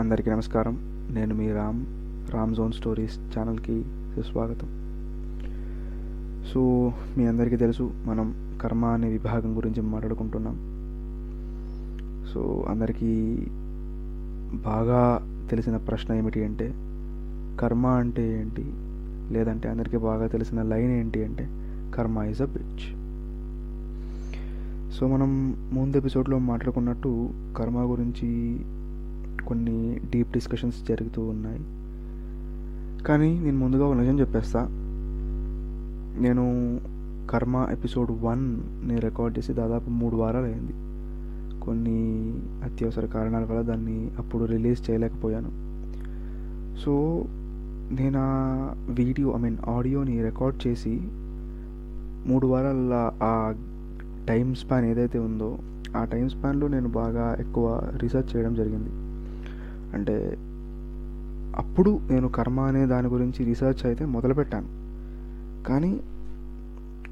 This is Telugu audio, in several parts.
అందరికీ నమస్కారం. నేను మీ రామ్ రామ్ జోన్ స్టోరీస్ ఛానల్కి సుస్వాగతం. సో మీ అందరికీ తెలుసు మనం కర్మ అనే విభాగం గురించి మాట్లాడుకుంటున్నాం. సో అందరికీ బాగా తెలిసిన ప్రశ్న ఏమిటి అంటే కర్మ అంటే ఏంటి? లేదంటే అందరికీ బాగా తెలిసిన లైన్ ఏంటి అంటే కర్మ ఈజ్ అ బిచ్ సో మనం ముందు ఎపిసోడ్లో మాట్లాడుకున్నట్టు కర్మ గురించి కొన్ని డీప్ డిస్కషన్స్ జరుగుతూ ఉన్నాయి. కానీ నేను ముందుగా ఒక నిజం చెప్పేస్తా. నేను కర్మ ఎపిసోడ్ వన్ని రికార్డ్ చేసి దాదాపు మూడు వారాలు అయింది. కొన్ని అత్యవసర కారణాల వల్ల దాన్ని అప్పుడు రిలీజ్ చేయలేకపోయాను. సో నేను ఆ వీడియో ఐ మీన్ ఆడియోని రికార్డ్ చేసి మూడు వారాల ఆ టైం స్పాన్ ఏదైతే ఉందో ఆ టైం స్పాన్లో నేను బాగా ఎక్కువ రీసెర్చ్ చేయడం జరిగింది. అంటే అప్పుడు నేను కర్మ అనే దాని గురించి రీసెర్చ్ అయితే మొదలుపెట్టాను. కానీ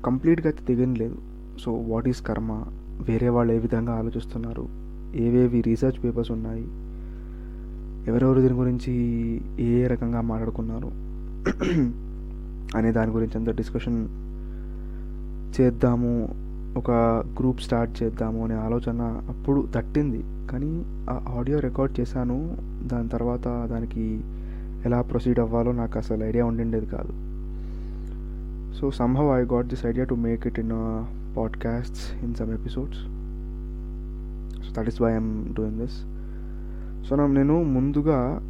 కంప్లీట్గా అయితే లేదు. సో వాట్ ఈస్ కర్మ? వేరే వాళ్ళు ఏ విధంగా ఆలోచిస్తున్నారు? ఏవేవి రీసెర్చ్ పేపర్స్ ఉన్నాయి? ఎవరెవరు దీని గురించి ఏ ఏ రకంగా మాట్లాడుకున్నారు? అనే దాని గురించి అంత డిస్కషన్ చేద్దాము. ఒక గ్రూప్ స్టార్ట్ చేద్దాము అనే ఆలోచన అప్పుడు తట్టింది. కానీ ఆ ఆడియో రికార్డ్ చేశాను. దాని తర్వాత దానికి ఎలా ప్రొసీడ్ అవ్వాలో నాకు అసలు ఐడియా ఉండిండేది కాదు. So somehow I got this idea to make it in podcasts in some episodes so that is why I'm doing this so నా నేను ముందుగా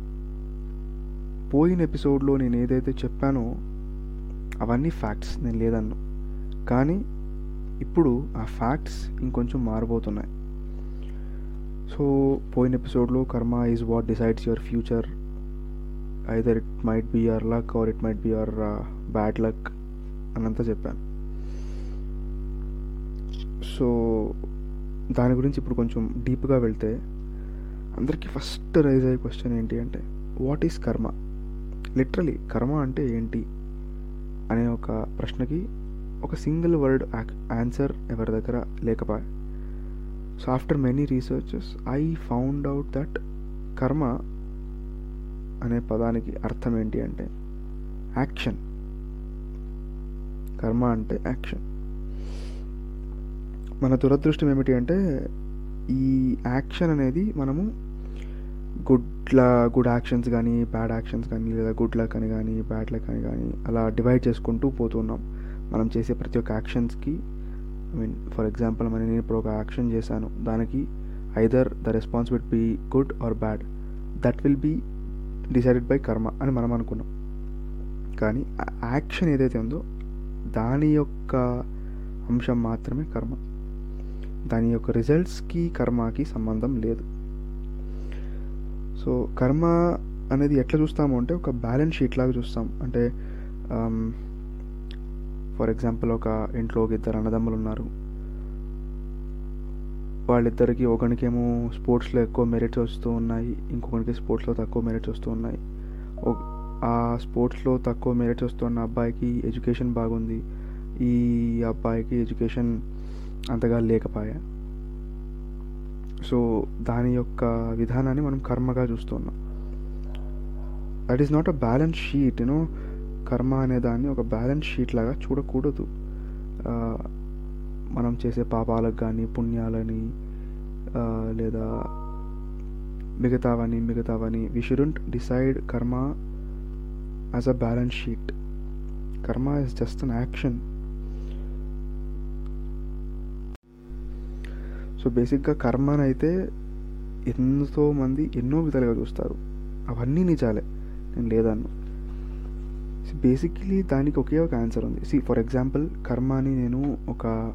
పోయిన ఎపిసోడ్లో నేను ఏదైతే చెప్పానో అవన్నీ ఫ్యాక్ట్స్ నేను లేదన్ను. కానీ ఇప్పుడు ఆ ఫ్యాక్ట్స్ ఇంకొంచెం మారబోతున్నాయి. సో పోయిన ఎపిసోడ్లో karma is what decides your future either it might be your luck or it might be your bad luck అనంతా చెప్పాను. సో దాని గురించి ఇప్పుడు కొంచెం డీప్గా వెళ్తే అందరికీ ఫస్ట్ రైజ్ అయ్యే క్వశ్చన్ ఏంటి అంటే వాట్ ఈస్ కర్మ? లిటరలీ కర్మ అంటే ఏంటి? అనే ఒక ప్రశ్నకి ఒక సింగిల్ వర్డ్ ఆన్సర్ ఎవరి దగ్గర లేకపోయా. So after many researches I found out that karma అనే పదానికి అర్థం ఏంటి అంటే యాక్షన్ కర్మ అంటే యాక్షన్ మన దురదృష్టం ఏమిటి అంటే ఈ యాక్షన్ అనేది మనము గుడ్ల గుడ్ యాక్షన్స్ కానీ బ్యాడ్ యాక్షన్స్ కానీ లేదా గుడ్ లక్ అని కానీ బ్యాడ్ లక్ అని కానీ అలా డివైడ్ చేసుకుంటూ పోతున్నాం మనం చేసే ప్రతి ఒక్క యాక్షన్స్కి ఐ మీన్ ఫర్ ఎగ్జాంపుల్ మరి నేను ఇప్పుడు ఒక యాక్షన్ చేశాను. దానికి either the response will be good or bad that will be decided by karma అని మనం అనుకున్నాం. కానీ యాక్షన్ ఏదైతే ఉందో దాని యొక్క అంశం మాత్రమే కర్మ దాని యొక్క రిజల్ట్స్కి కర్మకి సంబంధం లేదు. సో కర్మ అనేది ఎట్లా చూస్తాము అంటే ఒక బ్యాలెన్స్ షీట్ లాగా చూస్తాం. అంటే um, ఫర్ ఎగ్జాంపుల్ ఒక ఇంట్లో ఒక ఇద్దరు అన్నదమ్ములు ఉన్నారు. వాళ్ళిద్దరికి ఒకరికేమో స్పోర్ట్స్లో ఎక్కువ మెరిట్స్ వస్తూ ఉన్నాయి ఇంకొకరికి స్పోర్ట్స్లో తక్కువ మెరిట్స్ వస్తూ ఉన్నాయి. ఆ స్పోర్ట్స్లో తక్కువ మెరిట్స్ వస్తున్న అబ్బాయికి ఎడ్యుకేషన్ బాగుంది. ఈ అబ్బాయికి ఎడ్యుకేషన్ అంతగా లేకపోయా. సో దాని యొక్క విధానాన్ని మనం కర్మగా చూస్తున్నాం. That is not a balance sheet you know karma అనే దాన్ని ఒక బ్యాలెన్స్ షీట్ లాగా చూడకూడదు. మనం చేసే పాపాలకు కానీ పుణ్యాలని లేదా మిగతావని మిగతావని we shouldn't decide karma as a balance sheet karma is just an action so బేసిక్గా కర్మని అయితే ఎంతో మంది ఎన్నో విధాలుగా చూస్తారు. అవన్నీ నిజాలే. నేను లేదన్ను. బేసిక్లీ దానికి ఒకే ఒక ఆన్సర్ ఉంది. సి ఫర్ ఎగ్జాంపుల్ కర్మని నేను ఒక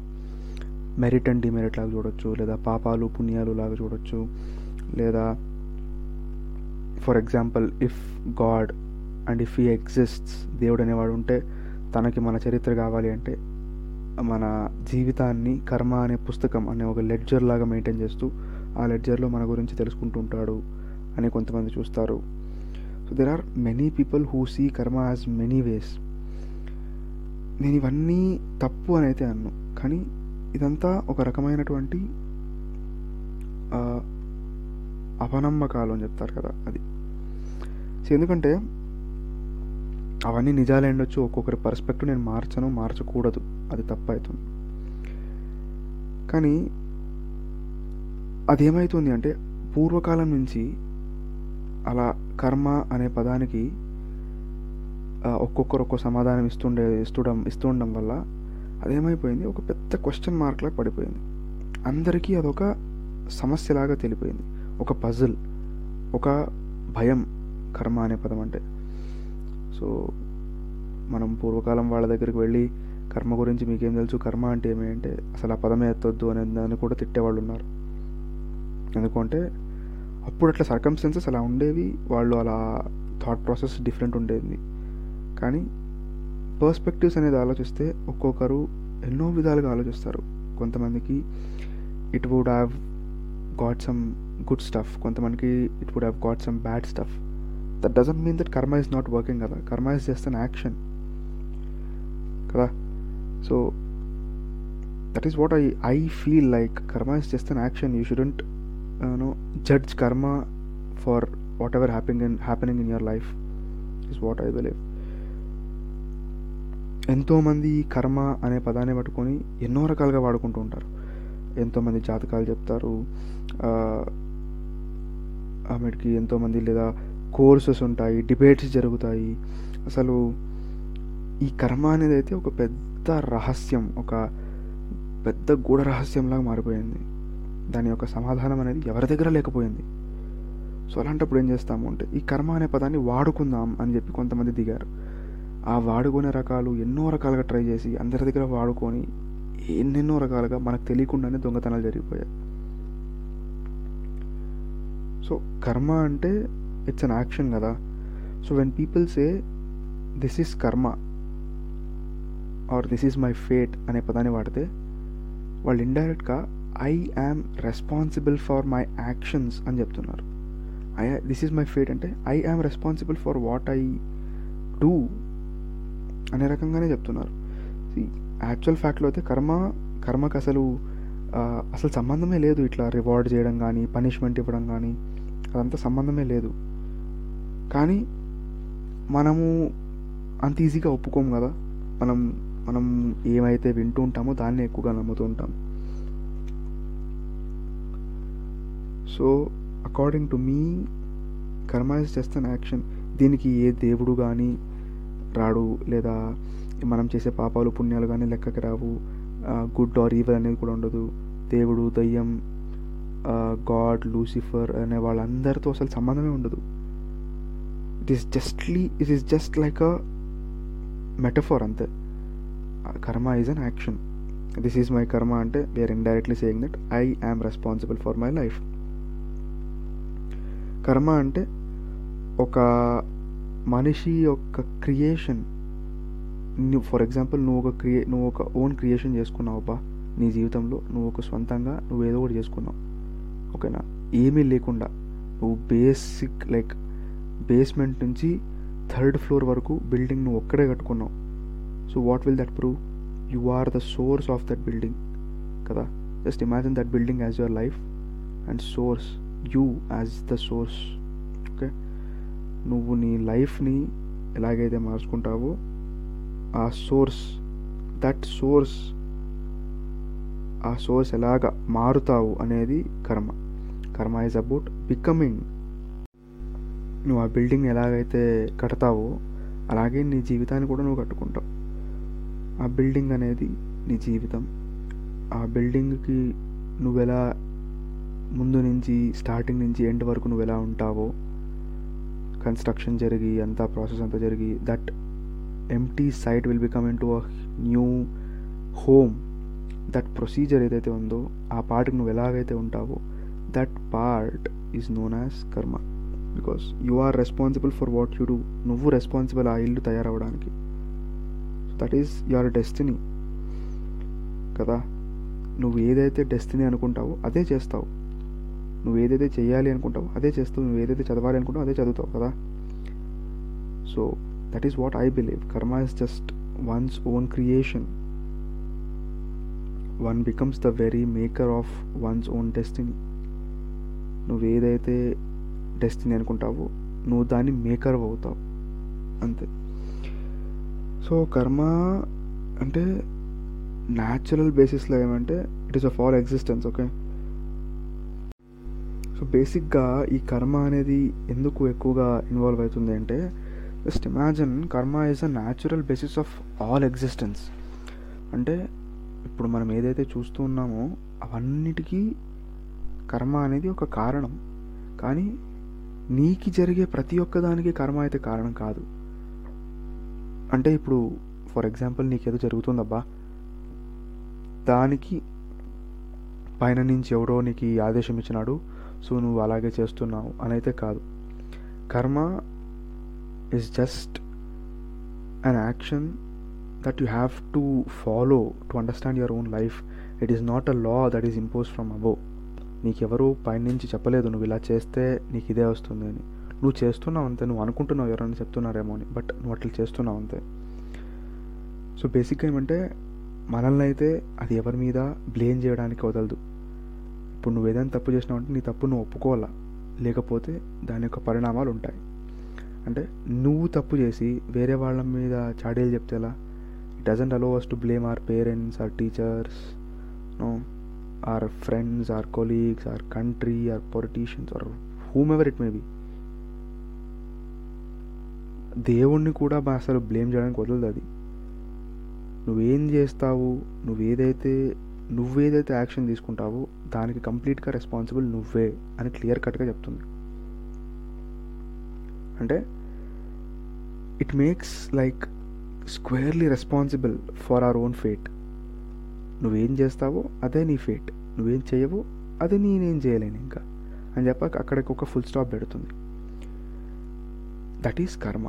మెరిట్ అండ్ డిమెరిట్ లాగా చూడొచ్చు లేదా పాపాలు పుణ్యాలు లాగా చూడొచ్చు లేదా for example if God and if he exists దేవుడు అనేవాడు ఉంటే తనకి మన చరిత్ర కావాలి అంటే మన జీవితాన్ని కర్మ అనే పుస్తకం అనే ఒక లెడ్జర్ లాగా మెయింటైన్ చేస్తూ ఆ లెడ్జర్లో మన గురించి తెలుసుకుంటూ ఉంటాడు అని కొంతమంది చూస్తారు. So there are many people who see karma as many ways నేను ఇవన్నీ తప్పు అని అయితే అన్ను. కానీ ఇదంతా ఒక రకమైనటువంటి అపనమ్మకాలు అని చెప్తారు కదా అది. ఎందుకంటే అవన్నీ నిజాలు ఉండొచ్చు ఒక్కొక్కరి పర్స్పెక్టివ్ నేను మార్చను మార్చకూడదు. అది తప్పు అవుతుంది కానీ అదేమవుతుంది అంటే పూర్వకాలం నుంచి అలా కర్మ అనే పదానికి ఒక్కొక్కరు ఒక్కో సమాధానం ఇస్తుండే ఇస్తుండడం ఇస్తుండడం వల్ల అదేమైపోయింది? ఒక పెద్ద క్వశ్చన్ మార్క్లా పడిపోయింది. అందరికీ అదొక సమస్యలాగా తెలిపోయింది. ఒక పజిల్ ఒక భయం కర్మ అనే పదం అంటే. సో మనం పూర్వకాలం వాళ్ళ దగ్గరికి వెళ్ళి కర్మ గురించి మీకేం తెలుసు? కర్మ అంటే ఏమి? అంటే అసలు ఆ పదమే ఎత్తొద్దు అనే దాన్ని కూడా తిట్టేవాళ్ళు ఉన్నారు. ఎందుకంటే అప్పుడు అట్లా సర్కమ్స్టెన్సెస్ అలా ఉండేవి వాళ్ళు అలా థాట్ ప్రాసెస్ డిఫరెంట్ ఉండేది. కానీ పర్స్పెక్టివ్స్ అనేది ఆలోచిస్తే ఒక్కొక్కరు ఎన్నో విధాలుగా ఆలోచిస్తారు. కొంతమందికి it would have got some good stuff కొంతమందికి it would have got some bad stuff that doesn't mean that karma is not working కదా. Karma is just an action కదా? So that is what I I feel like karma is just an action you shouldn't know judge karma for whatever happening in happening in your life is what I believe ఎంతోమంది ఈ కర్మ అనే పదాన్ని పట్టుకొని ఎన్నో రకాలుగా వాడుకుంటూ ఉంటారు. ఎంతోమంది జాతకాలు చెప్తారు. ఆమెకి ఎంతోమంది లేదా కోర్సెస్ ఉంటాయి డిబేట్స్ జరుగుతాయి. అసలు ఈ కర్మ అనేది అయితే ఒక పెద్ద రహస్యం ఒక పెద్ద గూఢ రహస్యంలాగా మారిపోయింది. దాని యొక్క సమాధానం అనేది ఎవరి దగ్గర లేకపోయింది? సో అలాంటప్పుడు ఏం చేస్తాము అంటే ఈ కర్మ అనే పదాన్ని వాడుకుందాం అని చెప్పి కొంతమంది దిగారు. ఆ వాడుకునే రకాలు ఎన్నో రకాలుగా ట్రై చేసి అందరి దగ్గర వాడుకొని ఎన్నెన్నో రకాలుగా మనకు తెలియకుండానే దొంగతనాలు జరిగిపోయాయి. సో కర్మ అంటే ఇట్స్ అన్ యాక్షన్ కదా. So when people say this is karma or this is my fate అనే పదాన్ని వాడితే వాళ్ళు ఇండైరెక్ట్గా I am responsible for my actions అని చెప్తున్నారు. I this is my fate అంటే I am responsible for what I do అనే రకంగానే చెప్తున్నారు. యాక్చువల్ ఫ్యాక్ట్లో అయితే కర్మ కర్మకు అసలు అసలు సంబంధమే లేదు ఇట్లా రివార్డ్ చేయడం కానీ పనిష్మెంట్ ఇవ్వడం కానీ అదంతా సంబంధమే లేదు. కానీ మనము అంత ఈజీగా ఒప్పుకోము కదా. మనం మనం ఏమైతే వింటూ ఉంటామో దాన్ని ఎక్కువగా నమ్ముతూ ఉంటాం. సో అకార్డింగ్ టు మీ కర్మ ఇస్ జస్ట్ అన్ యాక్షన్ దీనికి ఏ దేవుడు కానీ రాడు లేదా మనం చేసే పాపాలు పుణ్యాలు కానీ లెక్కకి రావు. గుడ్ ఆర్ ఈవెల్ అనేది కూడా ఉండదు. దేవుడు దయ్యం గాడ్ లూసిఫర్ అనే వాళ్ళందరితో అసలు సంబంధమే ఉండదు. It is justly it is just like a metaphor అంతే. Karma is an action this is my karma అంటే we are indirectly saying that I am responsible for my life karma అంటే ఒక మనిషి యొక్క క్రియేషన్. నువ్వు ఫర్ ఎగ్జాంపుల్ నువ్వు ఒక క్రియే నువ్వు ఒక ఓన్ క్రియేషన్ చేసుకున్నావు అబ్బా నీ జీవితంలో. నువ్వు ఒక సొంతంగా నువ్వు ఏదో ఒకటి చేసుకున్నావు. ఓకేనా? ఏమీ లేకుండా. నువ్వు బేసిక్ లైక్ బేస్మెంట్ నుంచి థర్డ్ ఫ్లోర్ వరకు బిల్డింగ్ నువ్వు ఒక్కడే కట్టుకున్నావు. So what will that prove? You are the source of that building కదా? Just imagine that building as your life and source. You as the source okay నువ్వు నీ లైఫ్ని ఎలాగైతే మార్చుకుంటావో ఆ సోర్స్ దట్ సోర్స్ ఆ సోర్స్ ఎలాగ మారుతావు అనేది కర్మ. కర్మ ఈజ్ అబౌట్ బికమింగ్ నువ్వు ఆ బిల్డింగ్ని ఎలాగైతే కడతావో అలాగే నీ జీవితాన్ని కూడా నువ్వు కట్టుకుంటావు. ఆ బిల్డింగ్ అనేది నీ జీవితం. ఆ బిల్డింగ్కి నువ్వు ఎలా ముందు నుంచి స్టార్టింగ్ నుంచి ఎండ్ వరకు నువ్వు ఎలా ఉంటావో కన్స్ట్రక్షన్ జరిగి అంతా ప్రాసెస్ అంతా జరిగి that empty site will become into a new home that procedure ఏదైతే ఉందో ఆ పార్ట్కి నువ్వు ఎలాగైతే ఉంటావో that part is known as karma because you are responsible for what you do నువ్వు రెస్పాన్సిబుల్ ఆ ఇల్లు తయారవడానికి దట్ ఈస్ యువర్ డెస్టినీ కదా? నువ్వు ఏదైతే డెస్టినీ అనుకుంటావో అదే చేస్తావు. నువ్వు ఏదైతే చేయాలి అనుకుంటావు అదే చేస్తావు. నువ్వు ఏదైతే చదవాలి అనుకుంటావు అదే చదువుతావు కదా. So that is what I believe karma is just one's own creation one becomes the very maker of one's own destiny నువ్వు ఏదైతే డెస్టినీ అనుకుంటావో నువ్వు దాన్ని మేకర్ అవుతావు. అంతే. సో కర్మ అంటే న్యాచురల్ బేసిస్లో ఏమంటే it is of fall existence okay so బేసిక్గా ఈ కర్మ అనేది ఎందుకు ఎక్కువగా ఇన్వాల్వ్ అవుతుంది అంటే just imagine karma is a natural basis of all existence అంటే ఇప్పుడు మనం ఏదైతే చూస్తూ ఉన్నామో అవన్నిటికీ కర్మ అనేది ఒక కారణం. కానీ నీకు జరిగే ప్రతి ఒక్క దానికి కర్మ అయితే కారణం కాదు. అంటే ఇప్పుడు ఫర్ ఎగ్జాంపుల్ నీకేదో జరుగుతుందబ్బా. దానికి పైన నుంచి ఎవడో నీకు ఆదేశం ఇచ్చినాడు. సో నువ్వు అలాగే చేస్తున్నావు అని అయితే కాదు. Karma is just an action that you have to follow to understand your own life it It not a law that that impose from from above. నీకెవరు పైనుంచి చెప్పలేదు నువ్వు ఇలా చేస్తే నీకు ఇదే వస్తుంది అని. నువ్వు చేస్తున్నావు అంతే నువ్వు అనుకుంటున్నావు ఎవరైనా చెప్తున్నారేమో అని. బట్ నువ్వు అట్లా చేస్తున్నావు అంతే. సో బేసిక్గా ఏమంటే మనల్ని అయితే అది ఎవరి మీద బ్లేమ్ చేయడానికి వదలదు. ఇప్పుడు నువ్వు ఏదైనా తప్పు చేసినావు అంటే నీ తప్పు నువ్వు ఒప్పుకోవాలా? లేకపోతే దాని యొక్క పరిణామాలు ఉంటాయి. అంటే నువ్వు తప్పు చేసి వేరే వాళ్ళ మీద చాడీలు చెప్తే ఎలా? It doesn't allow us to blame our parents or teachers no or friends or colleagues or country or politicians or whomever it may be దేవుణ్ణి కూడా అసలు బ్లేమ్ చేయడానికి వదలదు అది. నువ్వేం చేస్తావు? నువ్వేదైతే నువ్వేదైతే యాక్షన్ తీసుకుంటావో దానికి కంప్లీట్గా రెస్పాన్సిబుల్ నువ్వే అని క్లియర్ కట్గా చెప్తుంది. అంటే it makes like squarely responsible for our own fate. నువ్వేం చేస్తావో అదే నీ ఫేట్. నువ్వేం చేయవో అది నేనేం చేయలేను ఇంకా. అని చెప్పాక అక్కడికి ఒక ఫుల్ స్టాప్ పెడుతుంది. దట్ ఈస్ కర్మ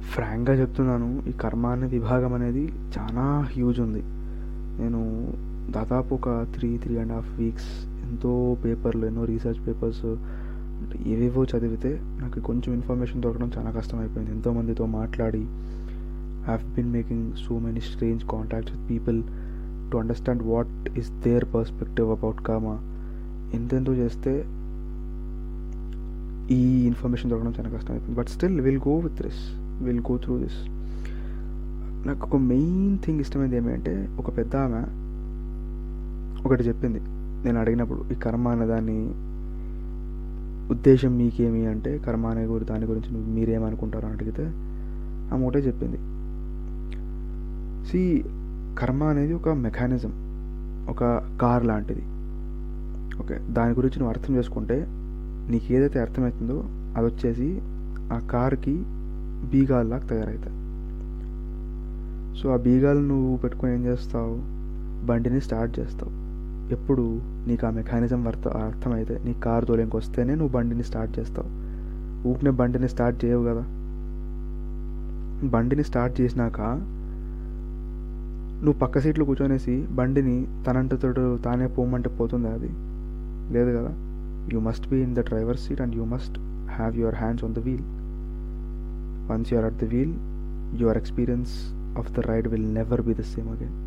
ఫ్రాంక్గా చెప్తున్నాను ఈ కర్మ అనే విభాగం అనేది చాలా హ్యూజ్ ఉంది. నేను దాదాపు ఒక three three and half weeks ఎంతో పేపర్లు ఎన్నో రీసెర్చ్ పేపర్స్ అంటే ఏవేవో చదివితే నాకు కొంచెం ఇన్ఫర్మేషన్ దొరకడం చాలా కష్టమైపోయింది. ఎంతోమందితో మాట్లాడి have been making so many strange contacts with people to understand what is their perspective about karma ఎంతెంతో చేస్తే ఈ ఇన్ఫర్మేషన్ దొరకడం చాలా కష్టం అయిపోయింది but still will go with this will go through this నాకు ఒక మెయిన్ థింగ్ ఇష్టమైంది ఏమంటే ఒక పెద్ద ఆమె ఒకటి చెప్పింది. నేను అడిగినప్పుడు ఈ కర్మ అనే దాన్ని ఉద్దేశం మీకేమి అంటే కర్మ అనే గురి దాని గురించి నువ్వు మీరేమనుకుంటారు అని అడిగితే ఆమె ఒకటే చెప్పింది. సి కర్మ అనేది ఒక మెకానిజం ఒక కార్ లాంటిది. ఓకే దాని గురించి నువ్వు అర్థం చేసుకుంటే నీకు ఏదైతే అర్థమవుతుందో అది వచ్చేసి ఆ కార్కి బీగాల్లాగా తయారవుతాయి. సో ఆ బీగాలు నువ్వు పెట్టుకొని ఏం చేస్తావు? బండిని స్టార్ట్ చేస్తావు. ఎప్పుడు నీకు ఆ మెకానిజం వర్త అర్థమైతే నీ కారు తోలేంకి వస్తేనే నువ్వు బండిని స్టార్ట్ చేస్తావు. ఊపిన బండిని స్టార్ట్ చేయవు కదా. బండిని స్టార్ట్ చేసినాక నువ్వు పక్క సీట్లో కూర్చొనేసి బండిని తనంతతోడు తానే పోమంటే పోతుంది అది? లేదు కదా. You must be in the driver seat and you must have your hands on the wheel once you are at the wheel your experience of the ride will never be the same again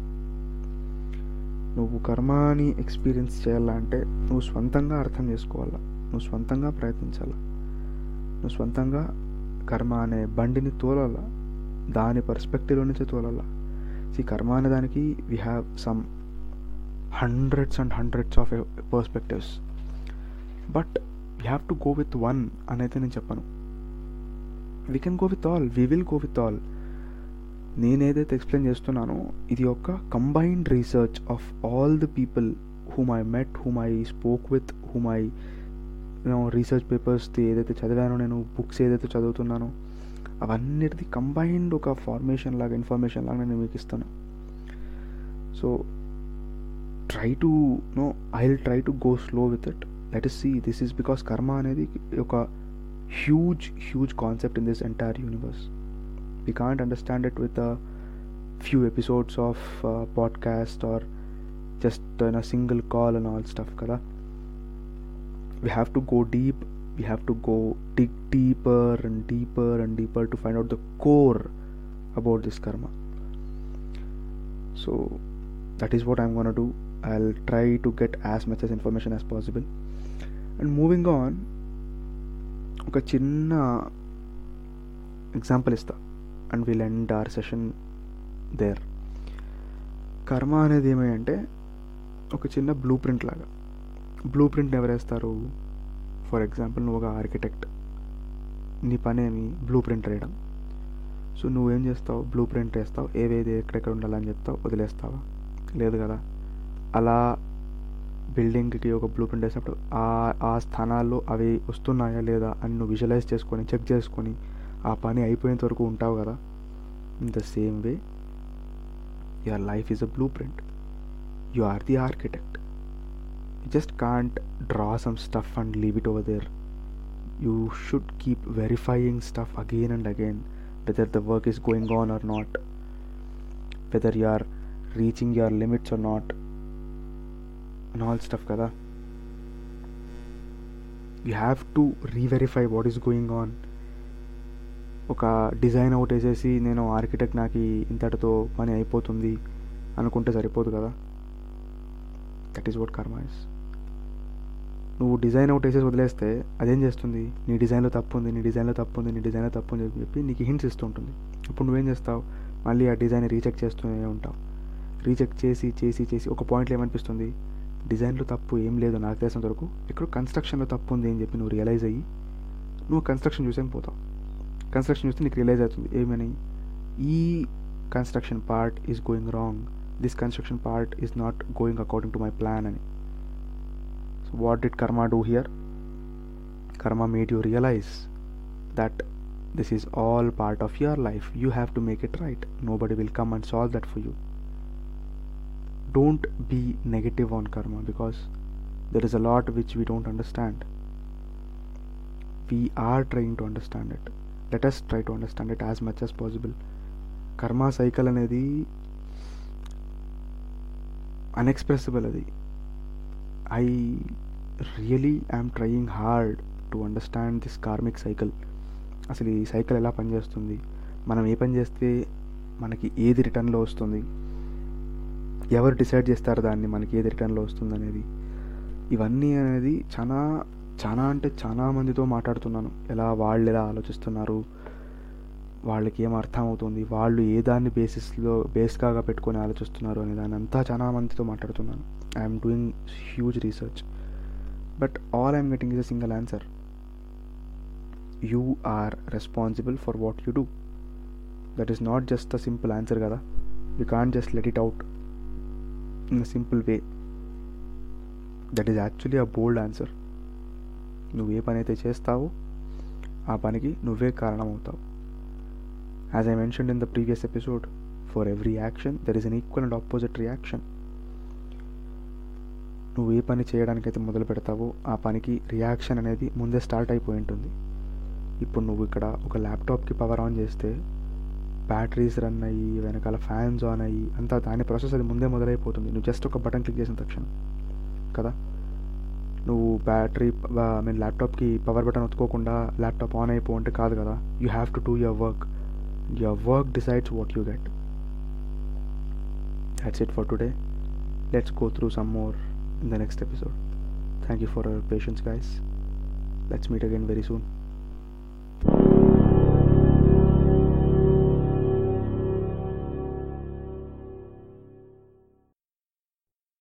నువ్వు కర్మాని ఎక్స్పీరియన్స్ చేయాలంటే నువ్వు స్వంతంగా అర్థం చేసుకోవాలా? నువ్వు స్వంతంగా ప్రయత్నించాలా? నువ్వు స్వంతంగా కర్మ అనే బండిని తోలాలా? దాని పర్స్పెక్టివ్లో నుంచి తోలాలా? ఈ కర్మ అనే దానికి we have some hundreds and hundreds of perspectives but we have to go with one అనేది నేను చెప్పను. We can go with all we will go with all నేనేదైతే explain చేస్తున్నానో ఇది ఒక combined research of all the people whom I met whom I spoke with whom I research papers ఏదైతే చదివానో నేను బుక్స్ ఏదైతే చదువుతున్నానో అవన్నిటిది కంబైన్డ్ ఒక ఫార్మేషన్ లాగా ఇన్ఫర్మేషన్ లాగా నేను మీకు ఇస్తాను. So try to know I will try to go slow with it let is see this is because karma అనేది ఒక huge huge concept in this entire universe we can't understand it with a few episodes of uh, podcast or just in a single call and all stuff kada we have to go deep we have to go dig deeper and deeper and deeper to find out the core about this karma so that is what i'm going to do I try to get as much as information as possible and moving on ఒక చిన్న ఎగ్జాంపుల్ ఇస్తా And will end our session there karma అనేది ఏమంటే ఒక చిన్న బ్లూ ప్రింట్ లాగా. బ్లూ ప్రింట్ ఎవరేస్తారు? ఫర్ ఎగ్జాంపుల్ నువ్వు ఒక ఆర్కిటెక్ట్ నీ పని ఏమి? బ్లూ ప్రింట్ వేయడం. సో నువ్వేం చేస్తావు? బ్లూ ప్రింట్ వేస్తావు. ఏవేది ఎక్కడెక్కడ ఉండాలని చెప్తావు? వదిలేస్తావా? లేదు కదా? అలా బిల్డింగ్కి ఒక బ్లూ ప్రింట్ వేసినప్పుడు ఆ ఆ స్థానాల్లో అవి వస్తున్నాయా లేదా అని నువ్వు విజువలైజ్ చేసుకొని చెక్ చేసుకొని ఆ పని అయిపోయేంత వరకు ఉంటావు కదా in the same way your life is a blueprint you are the architect you just can't draw some stuff and leave it over there you should keep verifying stuff again and again whether the work is going on or not whether you are reaching your limits or not and all stuff kada you have to re-verify what is going on ఒక డిజైన్ అవుట్ వేసేసి నేను ఆర్కిటెక్ట్ నాకు ఇంతటితో పని అయిపోతుంది అనుకుంటే సరిపోదు కదా. That is what karma is నువ్వు డిజైన్ అవుట్ వేసేసి వదిలేస్తే అదేం చేస్తుంది? నీ డిజైన్లో తప్పు ఉంది నీ డిజైన్లో తప్పు ఉంది నీ డిజైన్లో తప్పు ఉంది అని చెప్పి నీకు హింట్స్ ఇస్తుంటుంది ఇప్పుడు నువ్వేం చేస్తావు? మళ్ళీ ఆ డిజైన్ రీచెక్ చేస్తూనే ఉంటావు. రీచెక్ చేసి చేసి చేసి ఒక పాయింట్లో ఏమనిపిస్తుంది? డిజైన్లో తప్పు ఏం లేదు నాకు తెలిసినంత వరకు ఇక్కడ కన్స్ట్రక్షన్లో తప్పు ఉంది అని చెప్పి నువ్వు రియలైజ్ అయ్యి నువ్వు కన్స్ట్రక్షన్ చూసేం పోతావు. కన్స్ట్రక్షన్ చూస్తే నీకు రియలైజ్ అవుతుంది ఏమని ఈ construction part is going wrong this construction part is not going according to my plan అని so what did karma do here karma made you realise that this is all part of your life you have to make it right nobody will come and solve that for you don't be negative on karma because there is a lot which we don't understand. We are trying to understand it. Let try to understand it as much as possible karma cycle అనేది అన్ఎక్స్ప్రెసిబుల్ అది. I really I'm trying hard to understand this karmic cycle అసలు ఈ సైకిల్ ఎలా పనిచేస్తుంది? మనం ఏ పని చేస్తే మనకి ఏది రిటర్న్లో వస్తుంది? ఎవరు డిసైడ్ చేస్తారు దాన్ని మనకి ఏది రిటర్న్లో వస్తుంది అనేది ఇవన్నీ అనేది చాలా చాలా అంటే చాలా మందితో మాట్లాడుతున్నాను. ఎలా వాళ్ళు ఎలా ఆలోచిస్తున్నారు? వాళ్ళకి ఏం అర్థమవుతుంది? వాళ్ళు ఏ దాన్ని బేసిస్లో బేస్గా పెట్టుకొని ఆలోచిస్తున్నారు అనే దాన్ని అంతా చాలా మందితో మాట్లాడుతున్నాను. I'm doing huge research but all I'm getting is a single answer you are responsible for what you do that is not just a simple answer కదా? You can't just let it out in a simple way that is actually a bold answer నువ్వు ఏ పని అయితే చేస్తావో ఆ పనికి నువ్వే కారణం అవుతావు as I mentioned in the previous episode for every action there is an equal and opposite reaction నువ్వు ఏ పని చేయడానికైతే మొదలు పెడతావో ఆ పనికి రియాక్షన్ అనేది ముందే స్టార్ట్ అయిపోయి ఉంటుంది. ఇప్పుడు నువ్వు ఇక్కడ ఒక ల్యాప్టాప్కి పవర్ ఆన్ చేస్తే బ్యాటరీస్ రన్ అయ్యి వెనకాల ఫ్యాన్స్ ఆన్ అయ్యి అంతా దాని ప్రాసెస్ అది ముందే మొదలైపోతుంది. నువ్వు జస్ట్ ఒక బటన్ క్లిక్ చేసిన తక్షణం. కదా? నువ్వు బ్యాటరీ ఐ మీన్ ల్యాప్టాప్కి పవర్ బటన్ ఒత్తుకోకుండా ల్యాప్టాప్ ఆన్ అయిపో అంటే కాదు కదా. You have to do your work. Your work decides what you get. That's it for today let's go through some more in the next episode thank you for our patience guys let's meet again very soon